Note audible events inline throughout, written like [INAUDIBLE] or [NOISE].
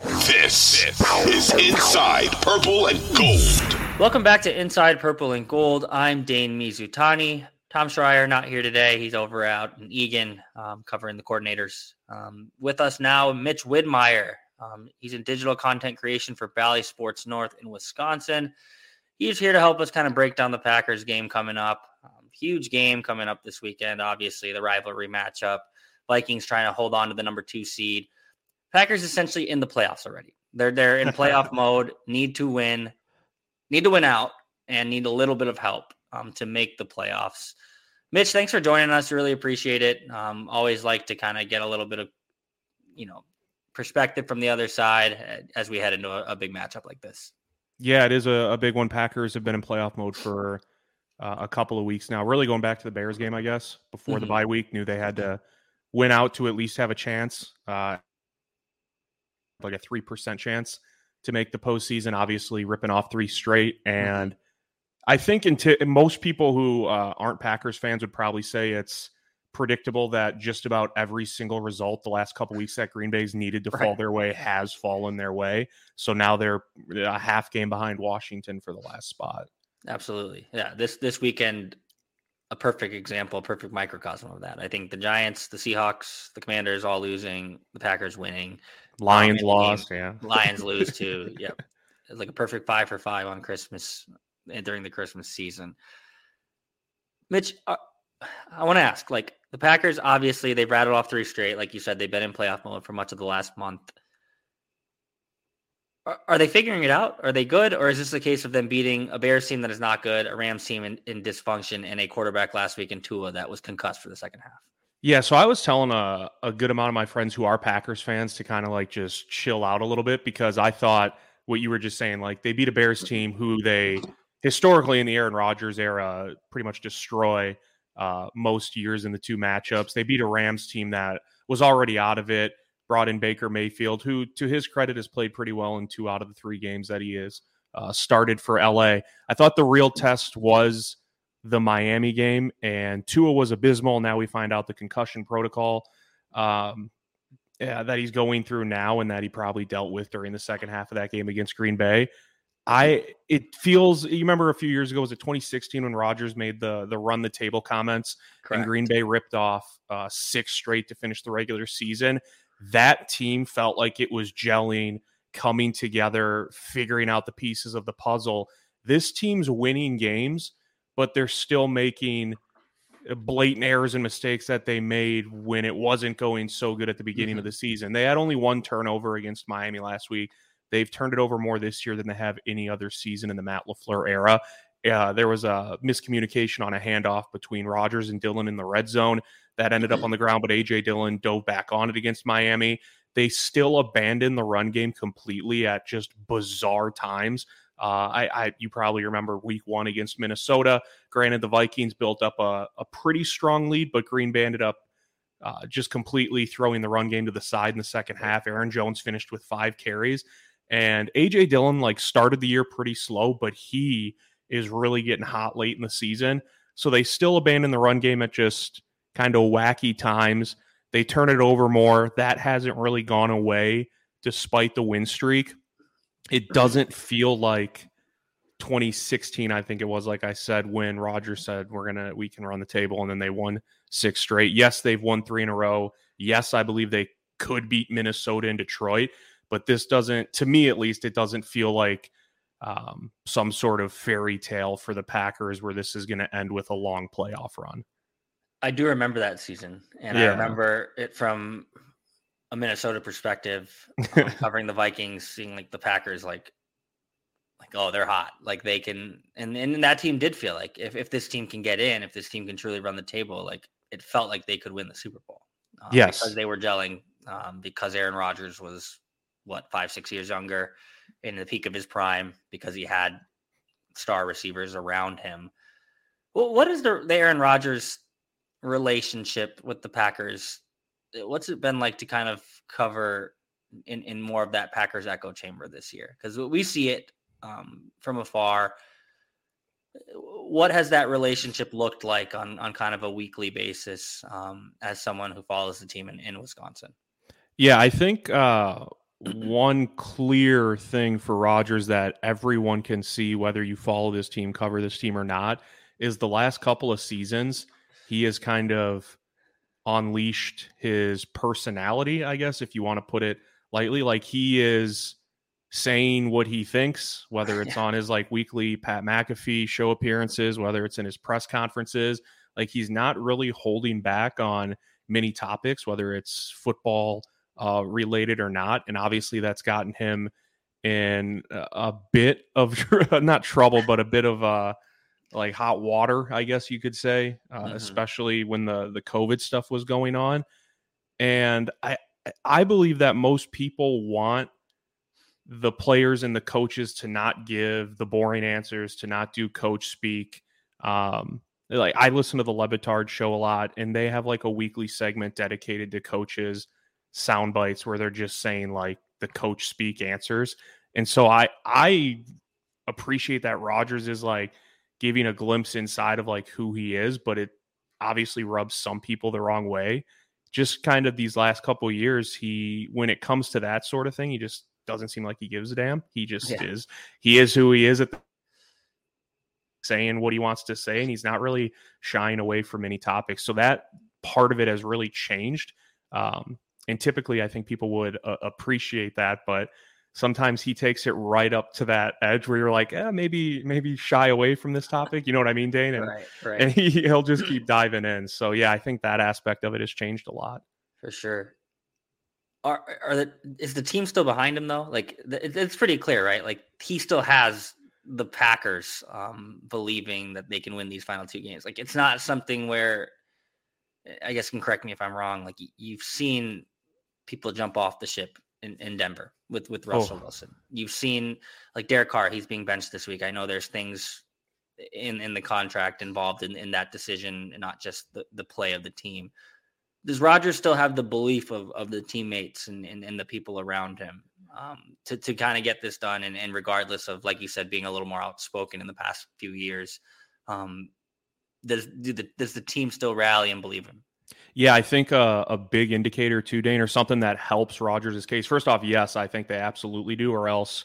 This is Inside Purple and Gold. Welcome back to Inside Purple and Gold. I'm Dane Mizutani. Tom Schreier not here today. He's over out in Eagan um, covering the coordinators. Um, with us now, Mitch Widmeier. Um, he's in digital content creation for Bally Sports North in Wisconsin. He's here to help us kind of break down the Packers game coming up. Um, huge game coming up this weekend, obviously, the rivalry matchup. Vikings trying to hold on to the number two seed. Packers essentially in the playoffs already. They're they're in playoff [LAUGHS] mode. Need to win, need to win out, and need a little bit of help um, to make the playoffs. Mitch, thanks for joining us. Really appreciate it. Um, always like to kind of get a little bit of, you know, perspective from the other side uh, as we head into a, a big matchup like this. Yeah, it is a, a, big one. Packers have been in playoff mode for uh, a couple of weeks now. Really going back to the Bears game, I guess, before mm-hmm. the bye week, knew they had to win out to at least have a chance. Uh, like a 3% chance to make the postseason, obviously ripping off three straight. Mm-hmm. And I think into most people who uh, aren't Packers fans would probably say it's predictable that just about every single result the last couple weeks that Green Bay's needed to right. fall their way has fallen their way. So now they're a half game behind Washington for the last spot. Absolutely. Yeah. This this weekend a perfect example, a perfect microcosm of that. I think the Giants, the Seahawks, the Commanders all losing, the Packers winning. Lions lost, yeah. Lions lose too. [LAUGHS] Yep. It's like a perfect five for five on Christmas and during the Christmas season. Mitch, uh, I want to ask like the Packers, obviously, they've rattled off three straight. Like you said, they've been in playoff mode for much of the last month. Are, are they figuring it out? Are they good? Or is this a case of them beating a Bears team that is not good, a Rams team in, in dysfunction, and a quarterback last week in Tua that was concussed for the second half? Yeah, so I was telling a, a good amount of my friends who are Packers fans to kind of like just chill out a little bit because I thought what you were just saying, like they beat a Bears team who they historically in the Aaron Rodgers era pretty much destroy uh, most years in the two matchups. They beat a Rams team that was already out of it, brought in Baker Mayfield, who to his credit has played pretty well in two out of the three games that he is uh, started for LA. I thought the real test was the Miami game, and Tua was abysmal. Now we find out the concussion protocol um, yeah, that he's going through now, and that he probably dealt with during the second half of that game against Green Bay. I it feels you remember a few years ago was it 2016 when Rodgers made the the run the table comments Correct. and Green Bay ripped off uh, six straight to finish the regular season. That team felt like it was gelling, coming together, figuring out the pieces of the puzzle. This team's winning games but they're still making uh, blatant errors and mistakes that they made when it wasn't going so good at the beginning mm-hmm. of the season. They had only one turnover against Miami last week. They've turned it over more this year than they have any other season in the Matt LaFleur era. Uh, there was a miscommunication on a handoff between Rodgers and Dillon in the red zone that ended up on the [CLEARS THROAT] ground, but AJ Dillon dove back on it against Miami. They still abandoned the run game completely at just bizarre times. Uh, I, I, you probably remember Week One against Minnesota. Granted, the Vikings built up a, a pretty strong lead, but Green Bay ended up uh, just completely throwing the run game to the side in the second half. Aaron Jones finished with five carries, and AJ Dillon like started the year pretty slow, but he is really getting hot late in the season. So they still abandon the run game at just kind of wacky times. They turn it over more. That hasn't really gone away despite the win streak it doesn't feel like 2016 i think it was like i said when roger said we're gonna we can run the table and then they won six straight. Yes they've won three in a row. Yes i believe they could beat minnesota and detroit but this doesn't to me at least it doesn't feel like um, some sort of fairy tale for the packers where this is going to end with a long playoff run. I do remember that season and yeah. i remember it from a Minnesota perspective, um, [LAUGHS] covering the Vikings, seeing like the Packers, like, like oh, they're hot, like they can, and and that team did feel like if if this team can get in, if this team can truly run the table, like it felt like they could win the Super Bowl. Um, yes, because they were gelling, um, because Aaron Rodgers was what five six years younger in the peak of his prime because he had star receivers around him. Well, what is the, the Aaron Rodgers relationship with the Packers? What's it been like to kind of cover in, in more of that Packers echo chamber this year? Because we see it um, from afar. What has that relationship looked like on, on kind of a weekly basis um, as someone who follows the team in, in Wisconsin? Yeah, I think uh, [CLEARS THROAT] one clear thing for Rodgers that everyone can see, whether you follow this team, cover this team or not, is the last couple of seasons, he has kind of unleashed his personality, I guess, if you want to put it lightly. Like he is saying what he thinks, whether [LAUGHS] it's yeah. on his like weekly Pat McAfee show appearances, whether it's in his press conferences. Like he's not really holding back on many topics, whether it's football uh, related or not. And obviously, that's gotten him in a bit of [LAUGHS] not trouble, but a bit of uh, like hot water, I guess you could say, uh, mm-hmm. especially when the the COVID stuff was going on. And I I believe that most people want the players and the coaches to not give the boring answers, to not do coach speak. Um, like I listen to the Le Batard show a lot, and they have like a weekly segment dedicated to coaches sound bites where they're just saying like the coach speak answers. And so I I appreciate that Rodgers is like giving a glimpse inside of like who he is, but it obviously rubs some people the wrong way. Just kind of these last couple years, he when it comes to that sort of thing, he just doesn't seem like he gives a damn. He just yeah. is. He is who he is at the, saying what he wants to say, and he's not really shying away from any topics. So that part of it has really changed. Um, and typically, I think people would uh, appreciate that, but sometimes he takes it right up to that edge where you're like, eh, maybe maybe shy away from this topic. You know what I mean, Dane? And, right, right. and [LAUGHS] he, he'll just keep diving in. So yeah, I think that aspect of it has changed a lot. For sure. Are are the is the team still behind him though? Like it's pretty clear, right? Like he still has the Packers um, believing that they can win these final two games. Like it's not something where I guess can correct me if I'm wrong. Like you've seen people jump off the ship in, in Denver with with Russell oh. Wilson. You've seen like Derek Carr, he's being benched this week. I know there's things in in the contract involved in, in that decision and not just the, the play of the team. Does Rodgers still have the belief of, of the teammates and, and, and the people around him um, to, to kind of get this done? And, and regardless of, like you said, being a little more outspoken in the past few years, um, does do the, does the team still rally and believe him? Yeah, I think a, a big indicator too, Dane, or something that helps Rodgers' case. First off, yes, I think they absolutely do, or else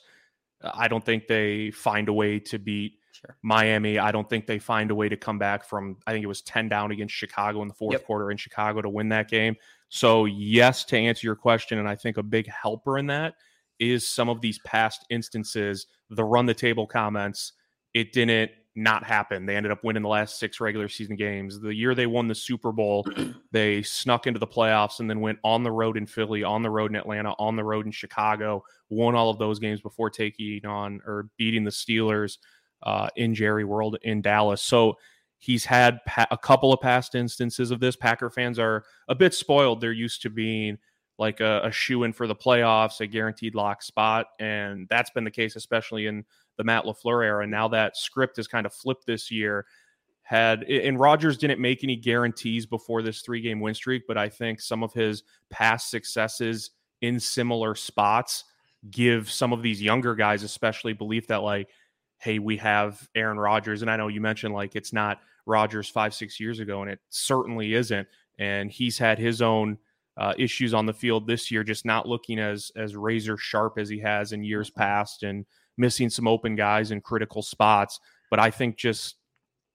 uh, I don't think they find a way to beat sure. Miami. I don't think they find a way to come back from, I think it was 10 down against Chicago in the fourth yep. quarter in Chicago to win that game. So, yes, to answer your question, and I think a big helper in that is some of these past instances, the run the table comments. It didn't not happen. They ended up winning the last six regular season games. The year they won the Super Bowl, [CLEARS THROAT] they snuck into the playoffs and then went on the road in Philly, on the road in Atlanta, on the road in Chicago, won all of those games before taking on or beating the Steelers uh, in Jerry World in Dallas. So he's had pa- a couple of past instances of this. Packer fans are a bit spoiled. They're used to being like a, a shoe in for the playoffs, a guaranteed lock spot. And that's been the case, especially in the Matt LaFleur era. Now that script has kind of flipped this year. Had and Rodgers didn't make any guarantees before this three game win streak, but I think some of his past successes in similar spots give some of these younger guys, especially, belief that like, hey, we have Aaron Rodgers, and I know you mentioned like it's not Rodgers five six years ago, and it certainly isn't. And he's had his own uh, issues on the field this year, just not looking as as razor sharp as he has in years past, and missing some open guys in critical spots. But I think just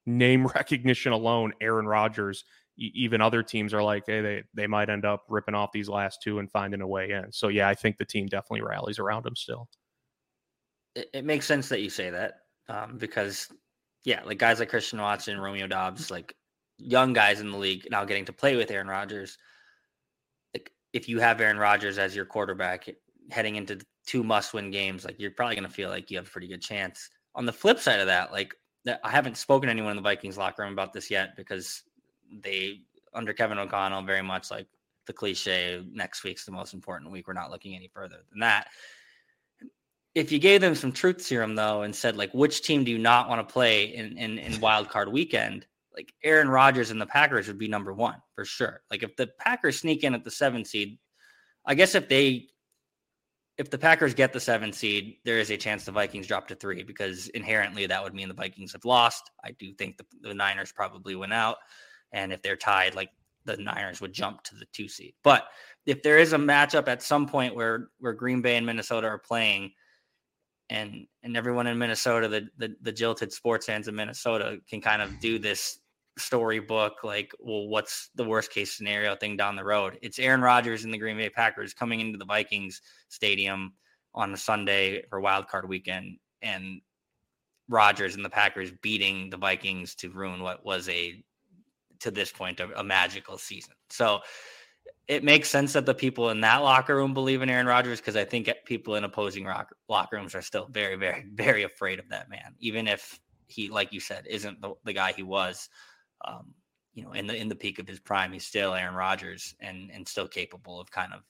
name [LAUGHS] recognition alone, Aaron Rodgers, even other teams are like, hey, they, they might end up ripping off these last two and finding a way in. So, yeah, I think the team definitely rallies around him still. It, it makes sense that you say that um, because, yeah, like guys like Christian Watson, Romeo Doubs, like young guys in the league now getting to play with Aaron Rodgers. Like, if you have Aaron Rodgers as your quarterback heading into two must win games, like you're probably going to feel like you have a pretty good chance. On the flip side of that, like I haven't spoken to anyone in the Vikings locker room about this yet because they, under Kevin O'Connell, very much like the cliche next week's the most important week. We're not looking any further than that. If you gave them some truth serum though and said like which team do you not want to play in, in, in wild card weekend, like Aaron Rodgers and the Packers would be number one for sure. Like if the Packers sneak in at the seven seed, I guess if they if the Packers get the seven seed, there is a chance the Vikings drop to three because inherently that would mean the Vikings have lost. I do think the, the Niners probably win out. And if they're tied, like the Niners would jump to the two seed. But if there is a matchup at some point where where Green Bay and Minnesota are playing, and and everyone in Minnesota, the the, the jilted sports fans in Minnesota can kind of do this storybook like well what's the worst case scenario thing down the road? It's aaron rodgers and the green bay packers coming into the vikings stadium on a sunday for wild card weekend and rodgers and the packers beating the vikings to ruin what was a to this point a, a magical season. So it makes sense that the people in that locker room believe in Aaron Rodgers because I think people in opposing rock, locker rooms are still very, very, [LAUGHS] very afraid of that man, even if he, like you said, isn't the, the guy he was um, you know, in the in the peak of his prime, he's still Aaron Rodgers and and still capable of kind of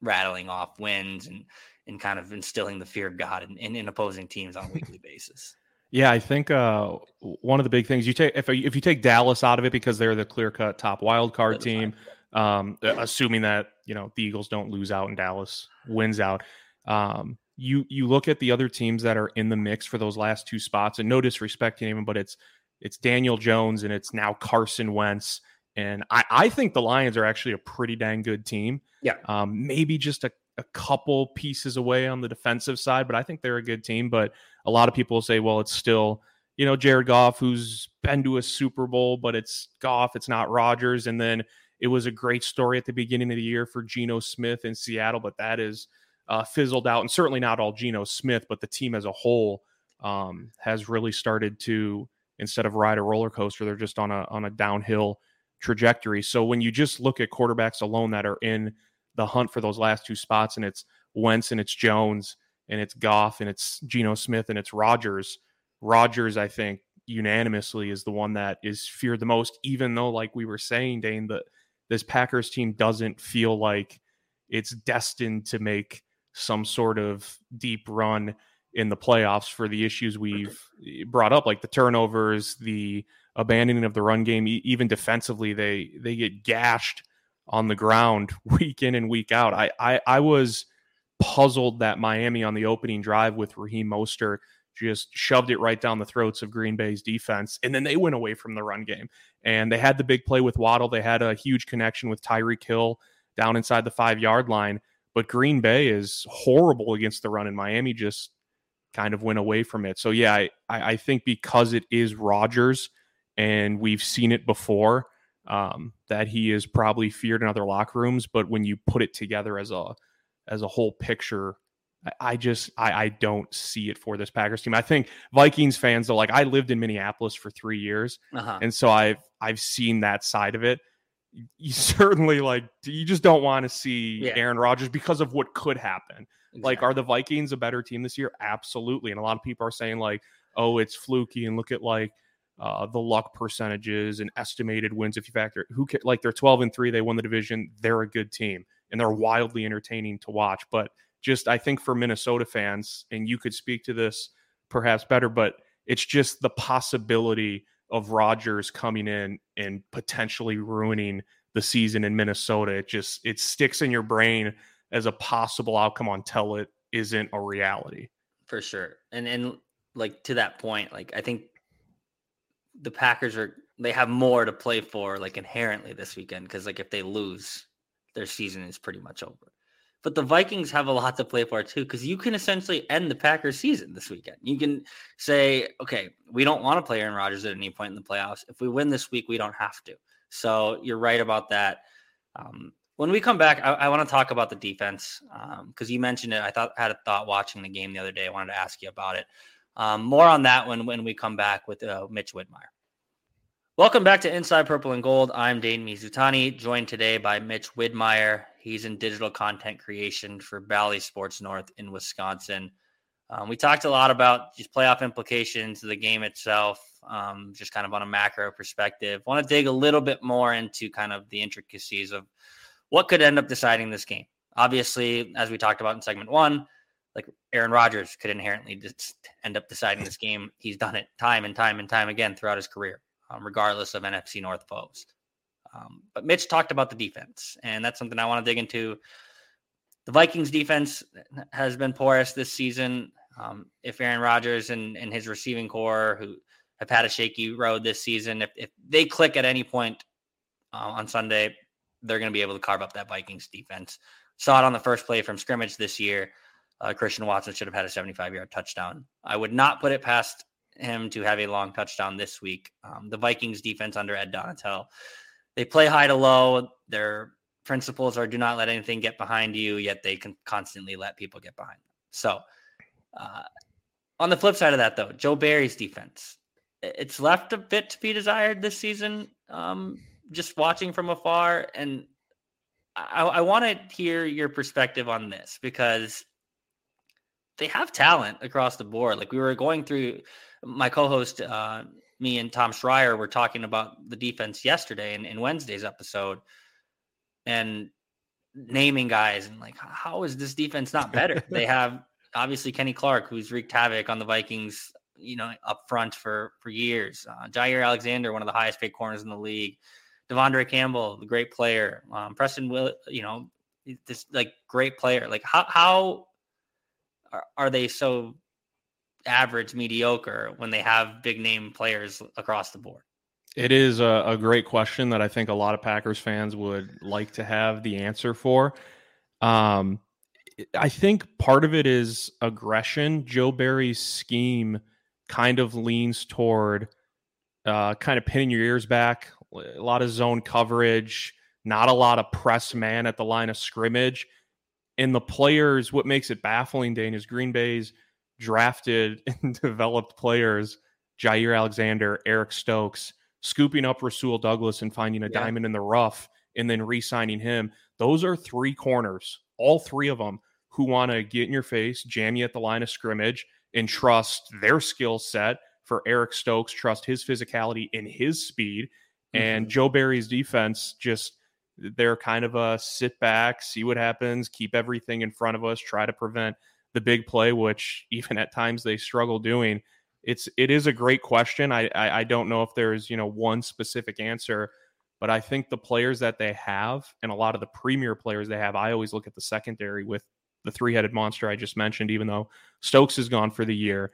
rattling off wins and and kind of instilling the fear of God in, in, in opposing teams on a weekly [LAUGHS] basis. Yeah, I think uh, one of the big things you take if if you take Dallas out of it because they're the clear cut top wild card team, um, assuming that you know the Eagles don't lose out and Dallas wins out. Um, you you look at the other teams that are in the mix for those last two spots, and no disrespect to anyone, but it's it's Daniel Jones and it's now Carson Wentz. And I, I think the Lions are actually a pretty dang good team. Yeah. Um, maybe just a, a couple pieces away on the defensive side, but I think they're a good team. But a lot of people say, well, it's still, you know, Jared Goff, who's been to a Super Bowl, but it's Goff, it's not Rodgers. And then it was a great story at the beginning of the year for Geno Smith in Seattle, but that is uh, fizzled out. And certainly not all Geno Smith, but the team as a whole um, has really started to instead of ride a roller coaster. They're just on a on a downhill trajectory. So when you just look at quarterbacks alone that are in the hunt for those last two spots, and it's Wentz and it's Jones and it's Goff and it's Geno Smith and it's Rodgers. Rodgers, I think, unanimously is the one that is feared the most, even though, like we were saying, Dane, that this Packers team doesn't feel like it's destined to make some sort of deep run in the playoffs for the issues we've eh, brought up, like the turnovers, the abandoning of the run game, even defensively, they they get gashed on the ground [LAUGHS] week in and week out. I I, I was puzzled that Miami on the opening drive with Raheem Mostert just shoved it right down the throats of Green Bay's defense, and then they went away from the run game. And they had the big play with Waddle. They had a huge connection with Tyreek Hill down inside the five yard line. But Green Bay is horrible against the run, and Miami just kind of went away from it. So yeah, I, I think because it is Rodgers and we've seen it before, um, that he is probably feared in other locker rooms. But when you put it together as a as a whole picture, I, I just I, I don't see it for this Packers team. I think Vikings fans though, like I lived in Minneapolis for three years, uh-huh. and so I've I've seen that side of it. You [LAUGHS] certainly like you just don't want to see yeah. Aaron Rodgers because of what could happen. Exactly. Like, are the Vikings a better team this year? Absolutely. And a lot of people are saying, like, oh, it's fluky. And look at like uh, the luck percentages and estimated wins. If you factor who can, like they're 12 and three, they won the division. They're a good team and they're wildly entertaining to watch. But just, I think for Minnesota fans, and you could speak to this perhaps better, but it's just the possibility of Rodgers coming in and potentially ruining the season in Minnesota. It just, it sticks in your brain as a possible outcome until it isn't a reality. For sure. And and like to that point, like I think the Packers are they have more to play for like inherently this weekend because like if they lose, their season is pretty much over. But the Vikings have a lot to play for too, because you can essentially end the Packers season this weekend. You can say, okay, we don't want to play Aaron Rodgers at any point in the playoffs. If we win this week, we don't have to. So you're right about that. Um, when we come back, I, I want to talk about the defense because um, you mentioned it. I thought had a thought watching the game the other day. I wanted to ask you about it. Um, more on that when when we come back with uh, Mitch Widmeier. Welcome back to Inside Purple and Gold. I'm Dane Mizutani, joined today by Mitch Widmeier. He's in digital content creation for Bally Sports North in Wisconsin. Um, we talked a lot about just playoff implications of the game itself, um, just kind of on a macro perspective. Want to dig a little bit more into kind of the intricacies of what could end up deciding this game? Obviously, as we talked about in segment one, like Aaron Rodgers could inherently just end up deciding this game. He's done it time and time and time again throughout his career, um, regardless of NFC North foes. Um, but Mitch talked about the defense, and that's something I want to dig into. The Vikings defense has been porous this season. Um, if Aaron Rodgers and, and his receiving corps, who have had a shaky road this season, if, if they click at any point uh, on Sunday, they're going to be able to carve up that Vikings defense. Saw it on the first play from scrimmage this year. Uh, Christian Watson should have had a 75 yard touchdown. I would not put it past him to have a long touchdown this week. Um, the Vikings defense under Ed Donatell, they play high to low. Their principles are do not let anything get behind you, yet they can constantly let people get behind them. So, uh, on the flip side of that, though, Joe Barry's defense, it's left a bit to be desired this season. Um, just watching from afar, and I, I want to hear your perspective on this because they have talent across the board. Like we were going through, my co-host, uh, me and Tom Schreier were talking about the defense yesterday in, in Wednesday's episode, and naming guys and like how is this defense not better? [LAUGHS] they have obviously Kenny Clark, who's wreaked havoc on the Vikings, you know, up front for for years. Uh, Jaire Alexander, one of the highest paid corners in the league. De'Vondre Campbell, the great player. Um, Preston Will, you know, this like great player. Like how how are, are they so average, mediocre when they have big name players across the board? It is a, a, great question that I think a lot of Packers fans would like to have the answer for. Um, I think part of it is aggression. Joe Barry's scheme kind of leans toward uh, kind of pinning your ears back, a lot of zone coverage, not a lot of press man at the line of scrimmage. And the players, what makes it baffling, Dane, is Green Bay's drafted [LAUGHS] and developed players, Jaire Alexander, Eric Stokes, scooping up Rasul Douglas and finding a yeah. diamond in the rough and then re signing him. Those are three corners, all three of them, who want to get in your face, jam you at the line of scrimmage, and trust their skill set. For Eric Stokes, trust his physicality and his speed. Mm-hmm. And Joe Barry's defense just they're kind of a sit back, see what happens, keep everything in front of us, try to prevent the big play, which [LAUGHS] even at times they struggle doing. It's it is a great question. I, I, I don't know if there's you know one specific answer, but I think the players that they have and a lot of the premier players they have, I always look at the secondary with the three headed monster I just mentioned. Even though Stokes is gone for the year,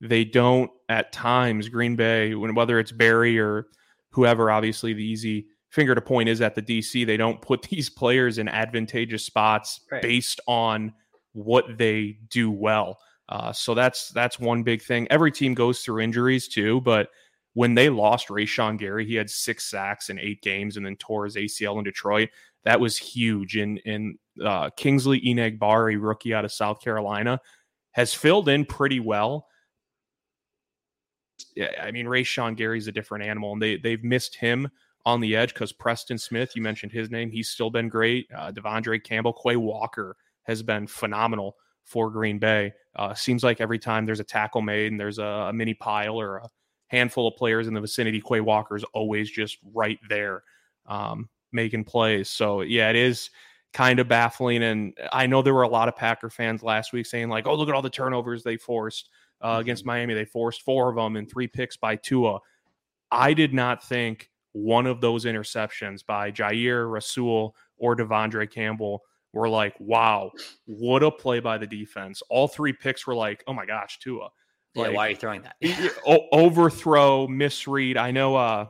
they don't at times Green Bay when whether it's Barry or whoever. Obviously, the easy finger to point is at the DC. They don't put [LAUGHS] these players in advantageous spots right. based on what they do well. Uh, so that's that's one big thing. Every team goes through injuries too, but when they lost Rashan Gary, he had six sacks in eight games and then tore his ACL in Detroit. That was huge. And and uh, Kingsley Enagbare, rookie out of South Carolina, has filled in pretty well. I mean, Rashan Gary's a different animal, and they they've missed him on the edge because Preston Smith, you mentioned his name, he's still been great. Uh, De'Vondre Campbell, Quay Walker has been phenomenal for Green Bay. Uh, seems like every time there's a tackle made and there's a, a, mini pile or a handful of players in the vicinity, Quay Walker is always just right there um, making plays. So, yeah, it is kind of baffling. And I know there were a lot of Packer fans last week saying, like, oh, look at all the turnovers they forced uh, against mm-hmm. Miami. They forced four of them and three picks by Tua. I did not think one of those interceptions by Jaire, Rasul, or De'Vondre Campbell were like, wow, what a play by the defense. All three picks were like, oh my gosh, Tua. Like, yeah, why are you throwing that? overthrow, misread. I know uh,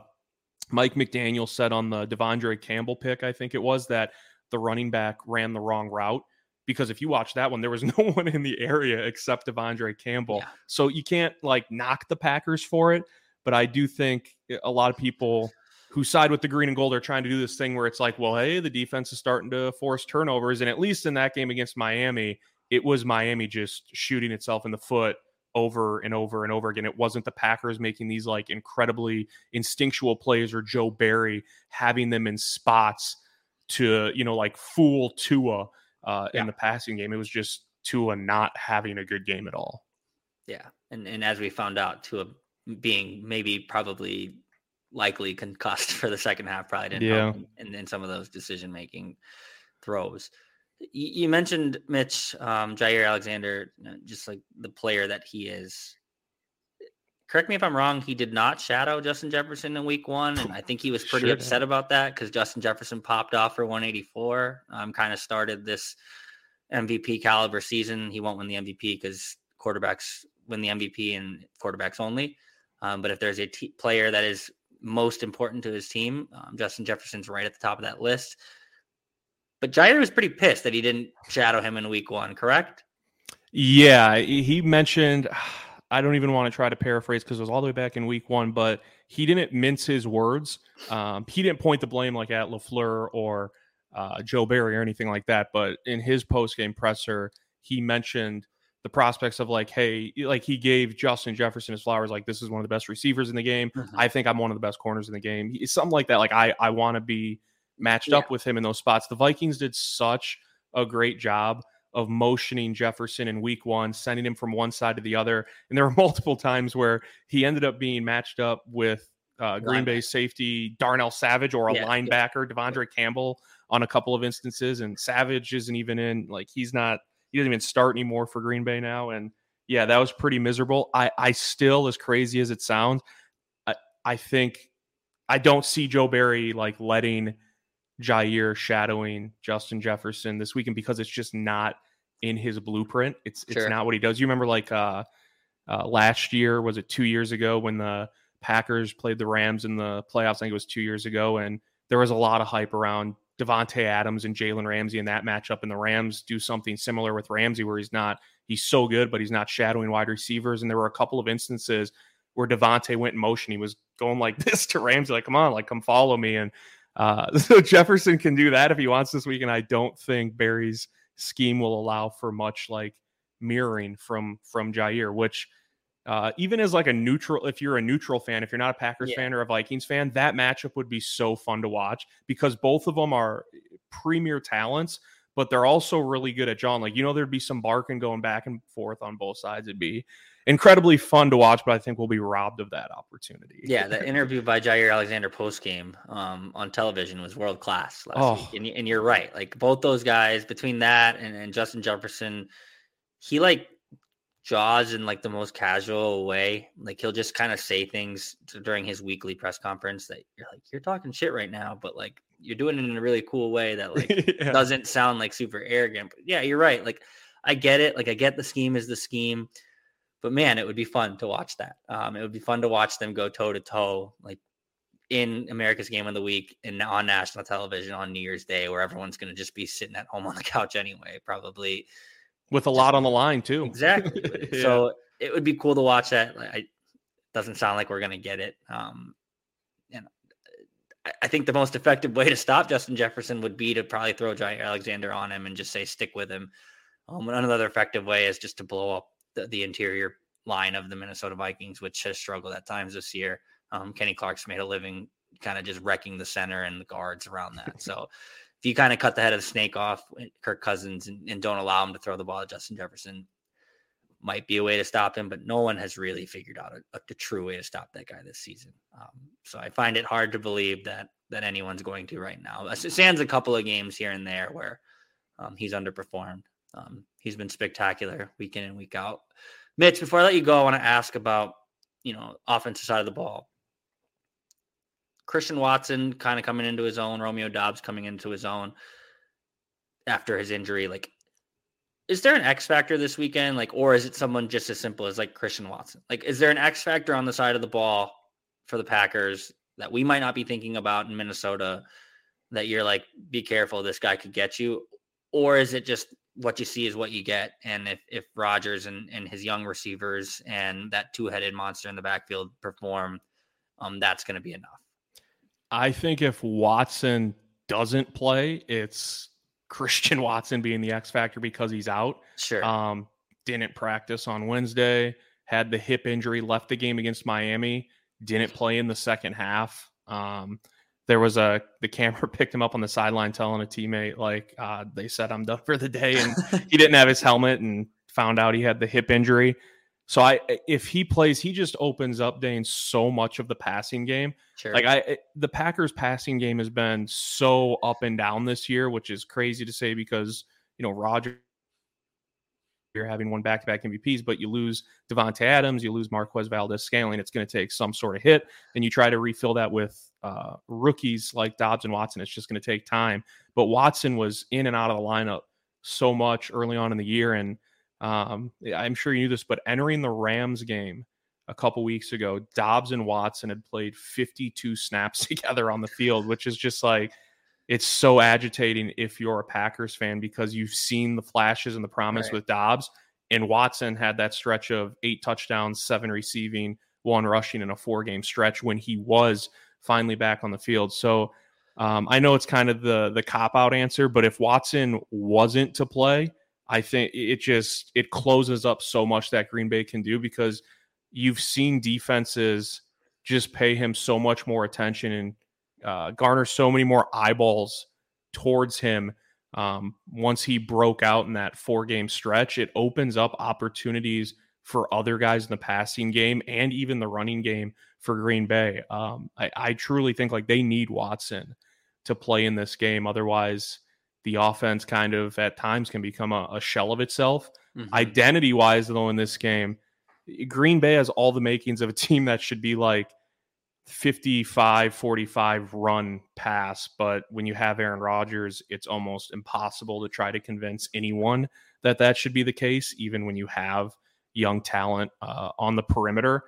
Mike McDaniel said on the De'Vondre Campbell pick, I think it was, that the running back ran the wrong route. Because if you watch that one, there was [LAUGHS] no one in the area except De'Vondre Campbell. Yeah. So you can't like knock the Packers for it. But I do think a lot of people who side with the green and gold are trying to do this thing where it's like, well, hey, the defense is starting to force turnovers. And at least in that game against Miami, it was Miami just shooting itself in the foot over and over and over again. It wasn't the Packers making these like incredibly instinctual plays or Joe Barry having them in spots to, you know, like fool Tua uh, yeah. in the passing game. It was just Tua not having a good game at all. Yeah. And, and as we found out, Tua being maybe probably likely concussed [LAUGHS] for the second half. Probably didn't yeah. help in, in some of those decision making throws. You, you mentioned Mitch um, Jaire Alexander, just like the player that he is. Correct me if I'm wrong. He did not shadow Justin Jefferson in Week One, and I think he was pretty upset about that because Justin Jefferson popped off for 184. Um, kind of started this MVP caliber season. He won't win the MVP because quarterbacks win the MVP and quarterbacks only. Um, but if there's a t- player that is most important to his team, um, Justin Jefferson's right at the top of that list. But Jaire was pretty pissed that he didn't shadow him in week one, correct? Yeah, he mentioned. [SIGHS] I don't even want to try to paraphrase because it was all the way back in week one, but he didn't mince his words. Um, he didn't point the blame like at LaFleur or uh, Joe Barry or anything like that. But in his post game presser, he mentioned the prospects of like, hey, like he gave Justin Jefferson his flowers, like this is one of the best receivers in the game. Mm-hmm. I think I'm one of the best corners in the game. Something like that. Like I I want to be matched yeah. up with him in those spots. The Vikings did such a great job of motioning Jefferson in week one, sending him from one side to the other. And there were [LAUGHS] multiple times where he ended up being matched up with uh, Green Bay safety Darnell Savage or a yeah, linebacker, yeah. De'Vondre Campbell on a couple of instances. And Savage isn't even in, like, he's not he doesn't even start anymore for Green Bay now. And yeah, that was pretty miserable. I, I still, as crazy as it sounds, I, I think I don't see Joe Barry like letting Jaire shadowing Justin Jefferson this weekend because it's just not in his blueprint. It's it's sure. not what he does. You remember like uh, uh, last year, was it two years ago when the Packers played the Rams in the playoffs? I think it was two years ago, and there was a lot of hype around Davante Adams and Jalen Ramsey in that matchup, and the Rams do something similar with Ramsey, where he's not he's so good, but he's not shadowing wide receivers. And there were a couple of instances where Davante went in motion. He was going like [LAUGHS] this to Ramsey, like, "Come on, like, come follow me." And uh, [LAUGHS] so Jefferson can do that if he wants this week. And I don't think Barry's scheme will allow for much like mirroring from from Jaire, which uh, even as like a neutral, if you're a neutral fan, if you're not a Packers yeah. fan or a Vikings fan, that matchup would be so fun to watch because both of them are premier talents, but they're also really good at John. Like, you know, there'd be some barking going back and forth on both sides. It'd be incredibly fun to watch, but I think we'll be robbed of that opportunity. Yeah, the interview by Jaire Alexander post game um, on television was world class last oh. week. And, and, you're right. Like, both those guys, between that and, and Justin Jefferson, he like Jaws in like the most casual way. Like he'll just kind of say things during his weekly press conference that you're like, you're talking shit right now, but like you're doing it in a really cool way that [LAUGHS] like yeah. doesn't sound like super arrogant. But yeah, you're right. Like I get it. Like I get the scheme is the scheme, but man, it would be fun to watch that. Um, it would be fun to watch them go toe to toe, like in America's Game of the Week and on national television on New Year's Day, where everyone's going to just be sitting at home on the [LAUGHS] couch anyway, probably with a lot on the line too. Exactly. [LAUGHS] yeah. So it would be cool to watch that. I, doesn't sound like we're going to get it. Um, and I, I, think the most effective way to stop Justin Jefferson would be to probably throw Jaire Alexander on him and just say stick with him. Um, another effective way is just to blow up the, the, interior line of the Minnesota Vikings, which has struggled at times this year. Um, Kenny Clark's made a living kind of just wrecking the center and the guards around that. So if you kind of cut the head of the snake off Kirk Cousins and, and don't allow him to throw the ball at Justin Jefferson, might be a way to stop him, but no one has really figured out a, a, true way to stop that guy this season. Um, so I find it hard to believe that that anyone's going to right now. Sans a couple of games here and there where um, he's underperformed. Um, he's been spectacular week in and week out. Mitch, before I let you go, I want to ask about you know offensive side of the ball. Christian Watson kind of coming into his own, Romeo Doubs coming into his own after his injury. Like, is there an X factor this weekend? Like, or is it someone just as simple as like Christian Watson? Like, is there an X factor on the side of the ball for the Packers that we might not be thinking about in Minnesota that you're like, be careful, this guy could get you? Or is it just what you see is what you get? And if if Rodgers and, and his young receivers and that two headed monster in the backfield perform, um, that's going to be enough. I think if Watson doesn't play, it's Christian [LAUGHS] Watson being the X factor because he's out. Sure. Um, didn't practice on Wednesday, had the hip injury, left the game against Miami, didn't play in the second half. Um, there was a the camera [LAUGHS] picked him up on the sideline telling a teammate like uh, they said I'm done for the day and [LAUGHS] he didn't have his helmet and found out he had the hip injury. So I if he plays, he just opens up Dane so much of the passing game. Sure. Like I the Packers passing game has been so up and down this year, which is crazy to say because, you know, Roger you're having one back-to-back MVPs, but you lose Davante Adams, you lose Marquez Valdes-Scantling. It's going to take some sort of hit, and you try to refill that with uh, rookies like Doubs and Watson. It's just going to take time. But Watson was in and out of the lineup so much early on in the year, and um, I'm sure you knew this, but entering the Rams game a couple weeks ago, Doubs and Watson had played 52 snaps [LAUGHS] together on the field, which is just like it's so agitating if you're a Packers fan because you've seen the flashes and the promise right. with Doubs. And Watson had that stretch of eight touchdowns, seven receiving, one rushing in a four game stretch when he was finally back on the field. So um, I know it's kind of the the cop out answer, but if Watson wasn't to play, I think it just it closes up so much that Green Bay can do because you've seen defenses just pay him so much more attention and uh, garner so many more eyeballs towards him um, once he broke out in that four game stretch. It opens up opportunities for other guys in the passing game and even the running game for Green Bay. Um, I, I, truly think like they need Watson to play in this game. Otherwise, the offense kind of at times can become a, a shell of itself. Mm-hmm. Identity wise, though, in this game, Green Bay has all the makings of a [LAUGHS] team that should be like 55 45 run pass but when you have Aaron Rodgers it's almost impossible to try to convince anyone that that should be the case even when you have young talent uh, on the perimeter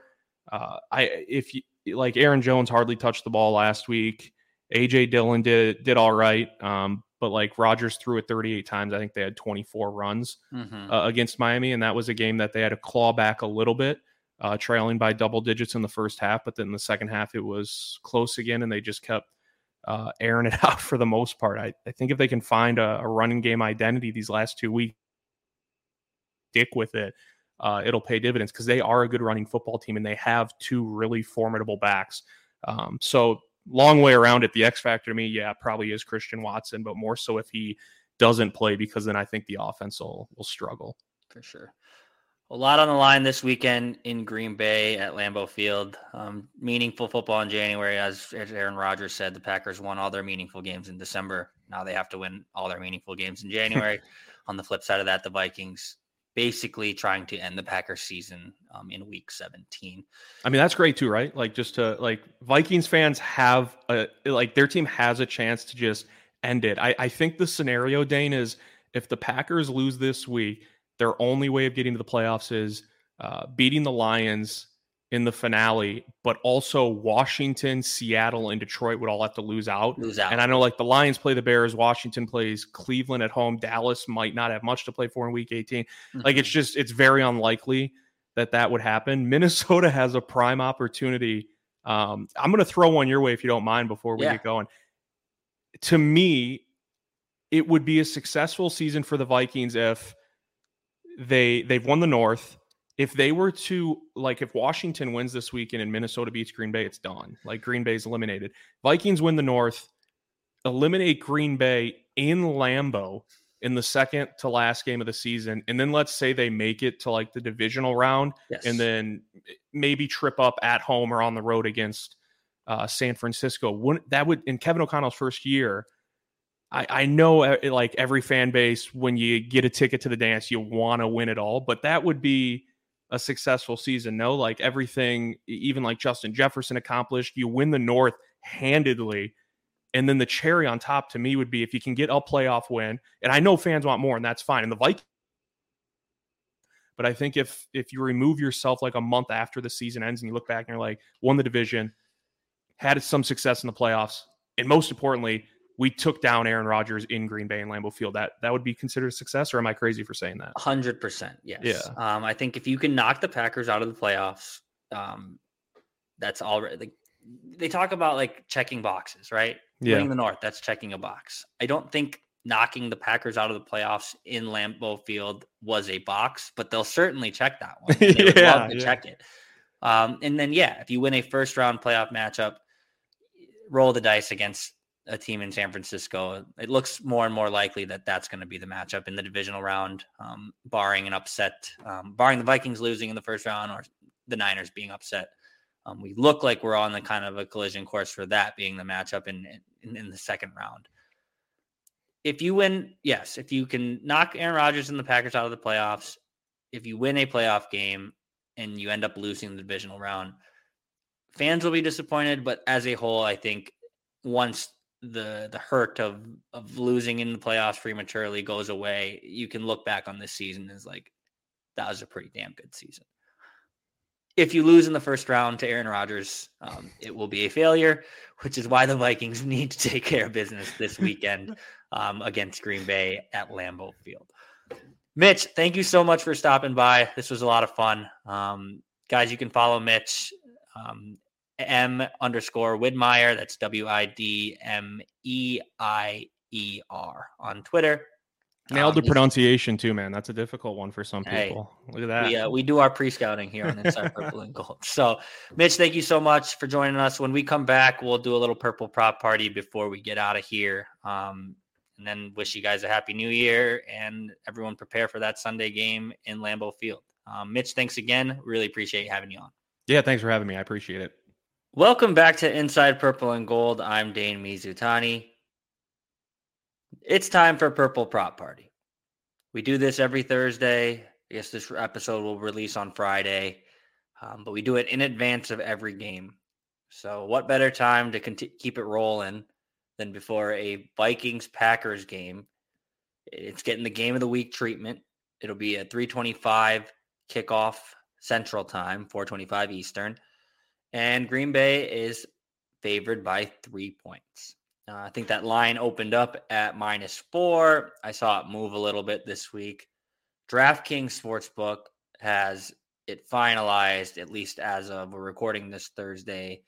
uh, I if you like Aaron Jones hardly touched the ball last week AJ Dillon did did all right um, but like Rodgers threw it 38 times I think they had 24 runs mm-hmm. uh, against Miami and that was a game that they had to claw back a little bit uh, trailing by double digits in the first half, but then in the second half it was close again, and they just kept uh, airing it [LAUGHS] out for the most part. I, I think if they can find a, a, running game identity these last two weeks, stick with it, uh, it'll pay dividends because they are a good running football team and they have two really formidable backs. Um, so long way around it. The X factor to me, yeah, probably is Christian Watson, but more so if he doesn't play because then I think the offense will will struggle for sure. A lot on the line this weekend in Green Bay at Lambeau Field. Um, meaningful football in January, as, as Aaron Rodgers said. The Packers won all their meaningful games in December. Now they have to win all their meaningful games in January. [LAUGHS] on the flip side of that, the Vikings basically trying to end the Packers season um, in Week 17. I mean, that's great too, right? Like, just to like Vikings fans have a like their team has a chance to just end it. I, I think the scenario, Dane, is if the Packers lose this week their only way of getting to the playoffs is uh, beating the Lions in the finale, but also Washington, Seattle, and Detroit would all have to lose out. Lose out. And I know like the Lions play the Bears, Washington plays Cleveland at home, Dallas might not have much to play for in Week 18. Mm-hmm. Like it's mm-hmm. just it's very unlikely that that would happen. [LAUGHS] Minnesota has a prime opportunity. Um, I'm going to throw one your way if you don't mind before we yeah. get going. To me, it would be a successful season for the Vikings if they they've won the North. If they were to like, if Washington wins this weekend and Minnesota beats Green Bay, it's done. Like Green Bay's eliminated. Vikings win the North, eliminate Green Bay in Lambeau in the second to last game of the season, and then let's say they make it to like the divisional round, yes. and then maybe trip up at home or on the road against uh, San Francisco. Wouldn't that would in Kevin O'Connell's first year? I, I know uh, like every fan base, when you get a ticket to the dance, you want to win it all, but that would be a successful season. No, like everything, even like Justin Jefferson accomplished, you win the North handedly. And then the cherry on top to me would be if you can get a playoff win. And I know fans want more, and that's fine. And the Vikings, but I think if if you remove yourself like a month after the season ends and you look back and you're like, won the division, had some success in the playoffs, and most importantly, we took down Aaron Rodgers in Green Bay and Lambeau Field, that that would be considered a success, or am I crazy for saying that? Hundred percent, yes. Yeah. Um, I think if you can knock the Packers out of the playoffs, um, that's already like they talk about like checking boxes, right? Yeah. Winning the North, that's checking a box. I don't think knocking the Packers out of the playoffs in Lambeau Field was a box, but they'll certainly check that one. [LAUGHS] They would yeah, love to yeah. check it. Um, and then yeah, if you win a first round playoff matchup, roll the dice against a team in San Francisco. It looks more and more likely that that's going to be the matchup in the divisional round, um, barring an upset, um, barring the Vikings losing in the first round or the Niners being upset. Um, we look like we're on the kind of a collision course for that being the matchup in, in, in the second round. If you win, yes, if you can knock Aaron Rodgers and the Packers out of the playoffs, if you win a playoff game and you end up losing the divisional round, fans will be disappointed. But as a whole, I think once the the hurt of of losing in the playoffs prematurely goes away, you can look back on this season as like that was a pretty damn good season if you lose in the first round to Aaron Rodgers, um, [LAUGHS] it will be a failure, which is why the Vikings [LAUGHS] need to take care of business this weekend um, against Green Bay at Lambeau Field. Mitch, thank you so much for stopping by. This was a lot of fun. Um, guys, you can follow Mitch um, M underscore Widmeier. That's W I D M E I E R on Twitter. Nailed um, the pronunciation too, man. That's a difficult one for some people. Hey, Look at that. We, uh, we do our pre-scouting here on Inside [LAUGHS] Purple and Gold. So, Mitch, thank you so much for joining us. When we come back, we'll do a little purple prop party before we get out of here. Um, and then wish you guys a happy new year and everyone prepare for that Sunday game in Lambeau Field. Um, Mitch, thanks again. Really appreciate having you on. Yeah, thanks for having me. I appreciate it. Welcome back to Inside Purple and Gold. I'm Dane Mizutani. It's time for Purple Prop Party. We do this every Thursday. I guess this episode will release on Friday, um, but we do it in advance of every game. So, what better time to keep it rolling than before a Vikings Packers game? It's getting the game of the week treatment. It'll be a 325 kickoff Central Time, 425 Eastern. And Green Bay is favored by three points. Uh, I think that line opened up at minus four. I saw it move a little bit this week. DraftKings Sportsbook has it finalized, at least as of we're recording this Thursday.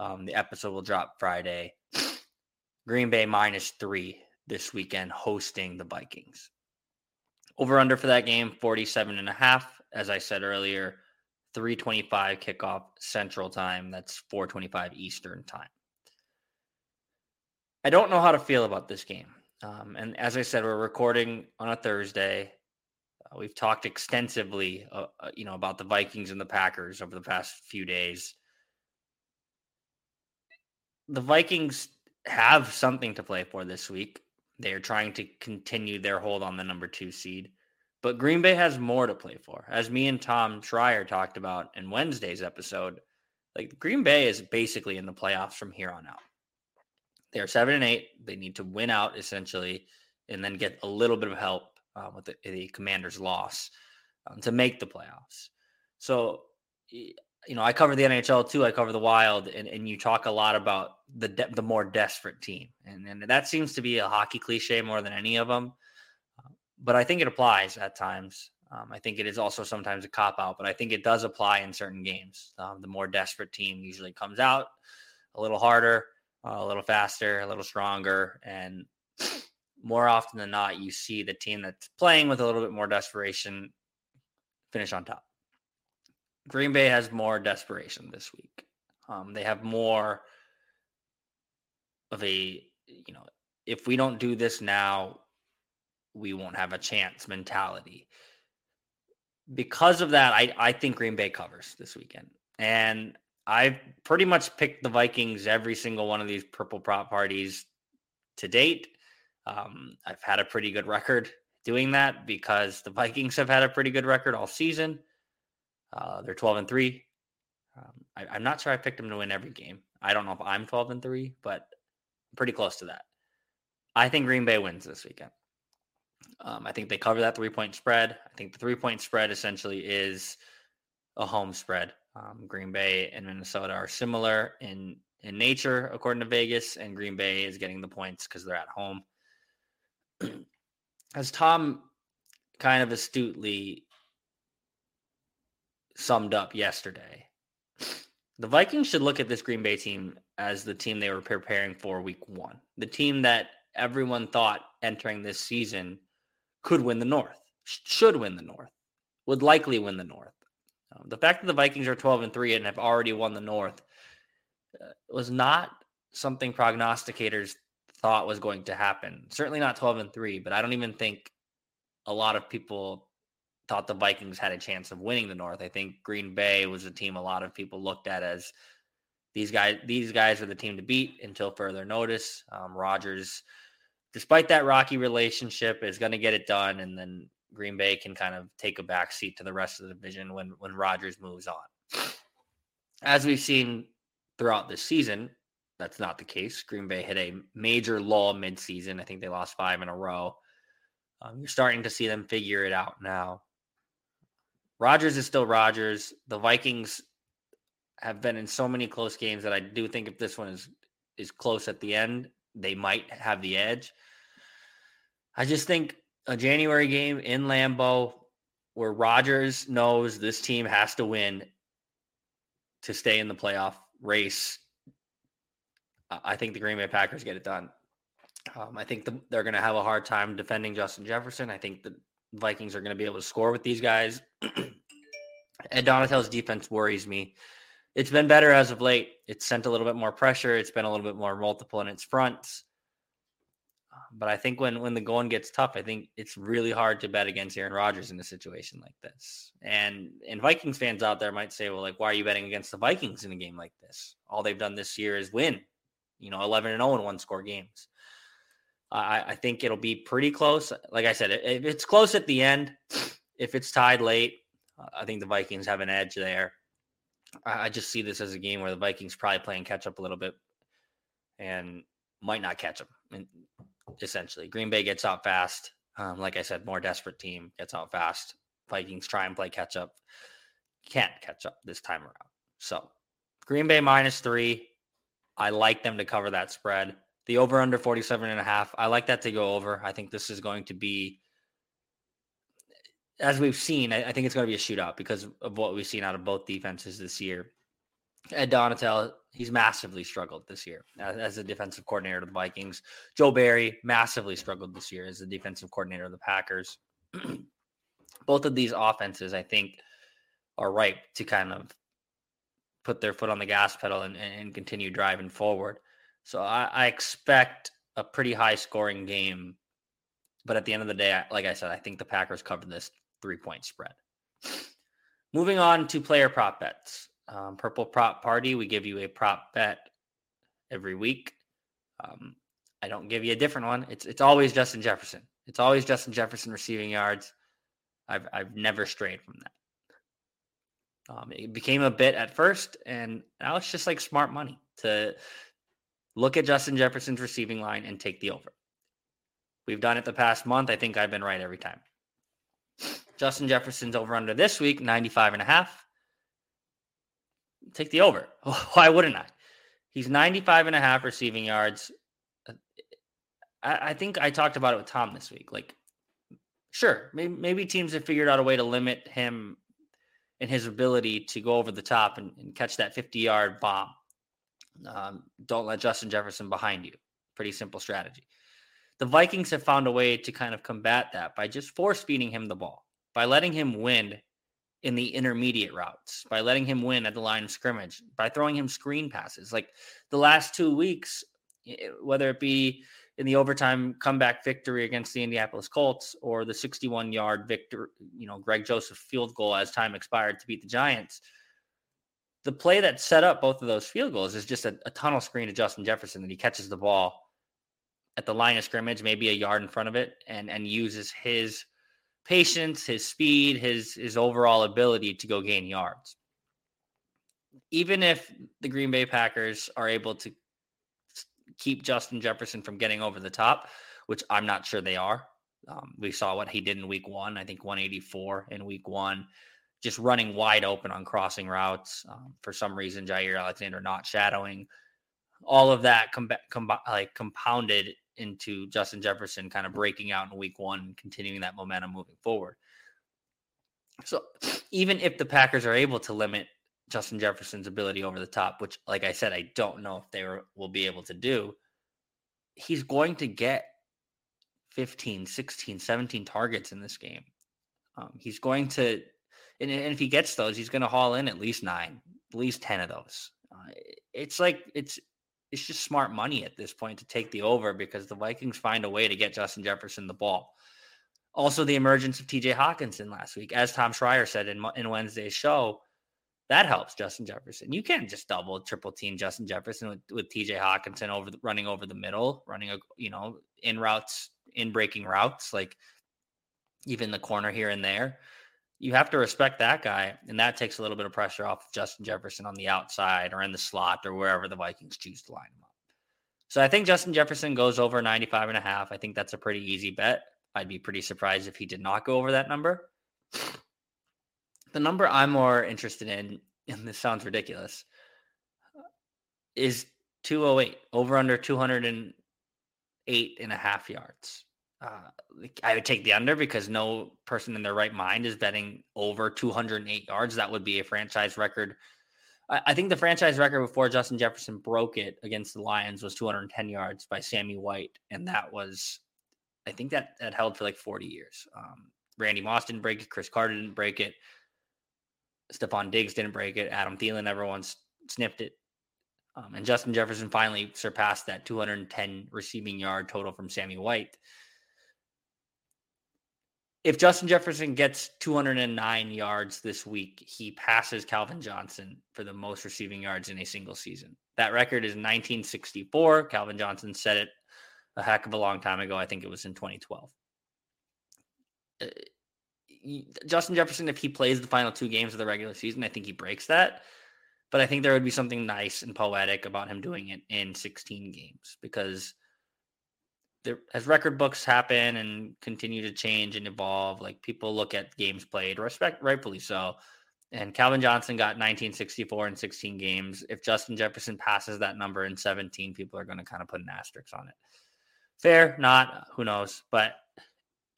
Um, the episode will drop Friday. [SNIFFS] Green Bay minus three this weekend hosting the Vikings. Over under for that game, 47 and a half. As I said earlier, 325 kickoff central time. That's 425 Eastern time. I don't know how to feel about this game. Um, and as I said, we're recording on a Thursday. Uh, we've talked extensively, uh, uh, you know, about the Vikings and the Packers over the past few days. The Vikings have something to play for this week. They are trying to continue their hold on the number two seed, but Green Bay has more to play for. As me and Tom Schreier talked about in Wednesday's episode, like Green Bay is basically in the playoffs from here on out. They are seven and eight. They need to win out essentially, and then get a little bit of help uh, with the, the, Commanders' loss um, to make the playoffs. So, you know, I cover the NHL too. I cover the Wild, and, and you talk a lot about the de- the more desperate team, and and that seems to be a hockey cliche more than any of them. Uh, but I think it applies at times. Um, I think it is also sometimes a cop out, but I think it does apply in certain games. Um, the more desperate team usually comes out a little harder a little faster, a little stronger, and [SNIFFS] more often than not, you see the team that's playing with a little bit more desperation finish on top. Green Bay has more desperation this week. Um, they have more of a, you know, if we don't do this now, we won't have a chance mentality. Because of that, I, I think Green Bay covers this weekend. And I've pretty much picked the Vikings every single one of these purple prop parties to date. Um, I've had a pretty good record doing that because the Vikings have had a pretty good record all season. Uh, they're 12 and 3. Um, I, am not sure I picked them to win every game. I don't know if I'm 12 and 3, but pretty close to that. I think Green Bay wins this weekend. Um, I think they cover that three point spread. I think the three point spread essentially is a home spread. Um, Green Bay and Minnesota are similar in in nature, according to Vegas, and Green Bay is getting the points because they're at home. [CLEARS THROAT] As Tom kind of astutely summed up yesterday, the Vikings should look at this Green Bay team as the team they were preparing for week one, the team that everyone thought entering this season could win the North, should win the North, would likely win the North. Um, the fact that the Vikings are 12 and 3 and have already won the North uh, was not something prognosticators thought was going to happen. Certainly not 12 and 3, but I don't even think a lot of people thought the Vikings had a chance of winning the North. I think Green Bay was a team a lot of people looked at as these guys these guys are the team to beat until further notice. Um, Rodgers, despite that rocky relationship, is going to get it done, and then Green Bay can kind of take a back seat to the rest of the division when when Rodgers moves on. As we've seen throughout this season, that's not the case. Green Bay hit a major lull midseason. I think they lost five in a row. Um, you're starting to see them figure it out now. Rodgers is still Rodgers. The Vikings have been in so many close games that I do think if this one is is close at the end, they might have the edge. I just think a January game in Lambeau where Rodgers knows this team has to win to stay in the playoff race. I think the Green Bay Packers get it done. Um, I think the, they're going to have a hard time defending Justin Jefferson. I think the Vikings are going to be able to score with these guys. [CLEARS THROAT] Ed Donatell's defense worries me. It's been better as of late. It's sent a little bit more pressure. It's been a little bit more multiple in its fronts. But I think when when the going gets tough, I think it's really hard to bet against Aaron Rodgers in a situation like this. And and Vikings fans out there might say, well, like, why are you betting against the Vikings in a game like this? All they've done this year is win, you know, 11 and 0 in one score games. I, I think it'll be pretty close. Like I said, if it's close at the end, if it's tied late, I think the Vikings have an edge there. I, I just see this as a game where the Vikings probably playing catch up a little bit and might not catch them. And essentially, Green Bay gets out fast. Um, like I said, more desperate team gets out fast. Vikings try and play catch up. Can't catch up this time around. So Green Bay minus three. I like them to cover that spread. The over under 47 and a half. I like that to go over. I think this is going to be, as we've seen, I, think it's going to be a shootout because of what we've seen out of both defenses this year. Ed Donatell, he's massively struggled this year as, as a defensive coordinator of the Vikings. Joe Barry massively struggled this year as the defensive coordinator of the Packers. [CLEARS THROAT] Both of these offenses, I think, are ripe to kind of put their foot on the gas pedal and, and continue driving forward. So I, I expect a pretty high scoring game. But at the end of the day, like I said, I think the Packers covered this three point spread. Moving on to player prop bets. Um, Purple Prop Party, we give you a prop bet every week. Um, I don't give you a different one. It's it's always Justin Jefferson. It's always Justin Jefferson receiving yards. I've I've never strayed from that. Um, it became a bit at first, and now it's just like smart money to look at Justin Jefferson's receiving line and take the over. We've done it the past month. I think I've been right every time. Justin Jefferson's over under this week, 95 and a half. Take the over. [LAUGHS] Why wouldn't I? He's 95 and a half receiving yards. I, I think I talked about it with Tom this week. Like, sure, maybe, maybe teams have figured out a way to limit him and his ability to go over the top and, and catch that 50 yard bomb. Um, don't let Justin Jefferson behind you. Pretty simple strategy. The Vikings have found a way to kind of combat that by just force feeding him the ball, by letting him win in the intermediate routes, by letting him win at the line of scrimmage, by throwing him screen passes. Like the last two weeks, eh, whether it be in the overtime comeback victory against the Indianapolis Colts or the 61 yard victor, you know, Greg Joseph field goal as time expired to beat the Giants the play that set up both of those field goals is just a, a, tunnel screen to Justin Jefferson that he catches the ball at the line of scrimmage, maybe a yard in front of it, and and uses his patience, his speed, his his overall ability to go gain yards. Even if the Green Bay Packers are able to keep Justin Jefferson from getting over the top, which I'm not sure they are. Um, we saw what he did in week one. I think 184 in week one just running wide open on crossing routes. Um, for some reason, Jaire Alexander not shadowing. All of that com- com- like compounded into Justin Jefferson kind of breaking out in week one and continuing that momentum moving forward. So even if the Packers are able to limit Justin Jefferson's ability over the top, which, like I said, I don't know if they will be able to do, he's going to get 15, 16, 17 targets in this game. Um, he's going to and, and if he gets those, he's going to haul in at least nine, at least 10 of those. Uh, it's like, it's it's just smart money at this point to take the over because the Vikings find a way to get Justin Jefferson the ball. Also, the emergence of TJ Hockenson last week, as Tom Schreier said in, in Wednesday's show, that helps Justin Jefferson. You can't just double, triple team Justin Jefferson with, with TJ Hockenson over the, running over the middle, running a you know in routes, in breaking routes, like even the corner here and there. You have to respect that guy, and that takes a little bit of pressure off of Justin Jefferson on the outside or in the slot or wherever the Vikings choose to line him up. So I think Justin Jefferson goes over 95 and a half. I think that's a pretty easy bet. I'd be pretty surprised if he did not go over that number. The number I'm more interested in, and this sounds ridiculous, is 208, over under 208 and a half yards. Uh, I would take the under because no person in their right mind is betting over 208 yards. That would be a franchise record. I, I think the franchise record before Justin Jefferson broke it against the Lions was 210 yards by Sammy White, and that was I think that that held for like 40 years. Um, Randy Moss didn't break it. Cris Carter didn't break it. Stefon Diggs didn't break it. Adam Thielen never once sniffed it. Um, and Justin Jefferson finally surpassed that 210 receiving yard total from Sammy White. If Justin Jefferson gets 209 yards this week, he passes Calvin Johnson for the most receiving yards in a single season. That record is 1964. Calvin Johnson set it a heck of a long time ago. I think it was in 2012. Uh, Justin Jefferson, if he plays the final two games of the regular season, I think he breaks that. But I think there would be something nice and poetic about him doing it in 16 games because as record books happen and continue to change and evolve, like people look at games played, respect rightfully so. And Calvin Johnson got 1964 in 16 games. If Justin Jefferson passes that number in 17, people are going to kind of put an asterisk on it. Fair, not, who knows. But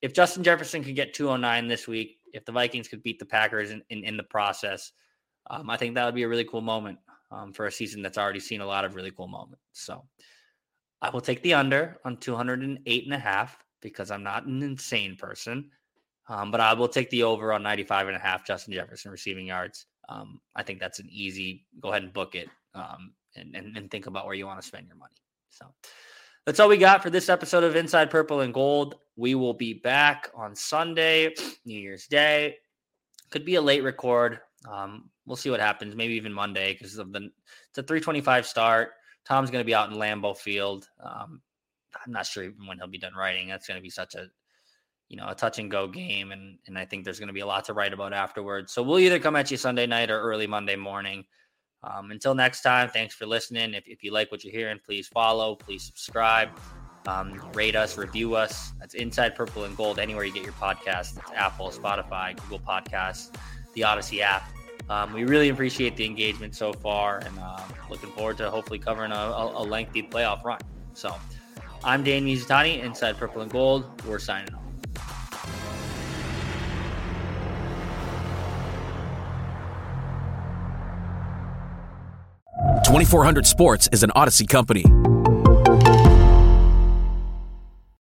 if Justin Jefferson could get 209 this week, if the Vikings could beat the Packers in, in, in the process, um, I think that would be a really cool moment um, for a season that's already seen a lot of really cool moments. So I will take the under on 208 and a half because I'm not an insane person. Um, but I will take the over on 95 and a half Justin Jefferson receiving yards. Um, I think that's an easy go ahead and book it um, and, and, and think about where you want to spend your money. So that's all we got for this episode of Inside Purple and Gold. We will be back on Sunday, [SNIFFS] New Year's Day. Could be a late record. Um, we'll see what happens. Maybe even Monday because of the it's a 325 start. Tom's going to be out in Lambeau Field. Um, I'm not sure even when he'll be done writing. That's going to be such a you know a touch and go game, and and I think there's going to be a lot to write about afterwards. So we'll either come at you Sunday night or early Monday morning. Um, until next time, thanks for listening. If, if you like what you're hearing, please follow, please subscribe, um, rate us, review us. That's Inside Purple and Gold, anywhere you get your podcasts. It's Apple, Spotify, Google Podcasts, the Audacy app. Um, we really appreciate the engagement so far and uh, looking forward to hopefully covering a, a, a lengthy playoff run. So I'm Dan Mizutani, Inside Purple and Gold. We're signing off. 2400 Sports is an Audacy company.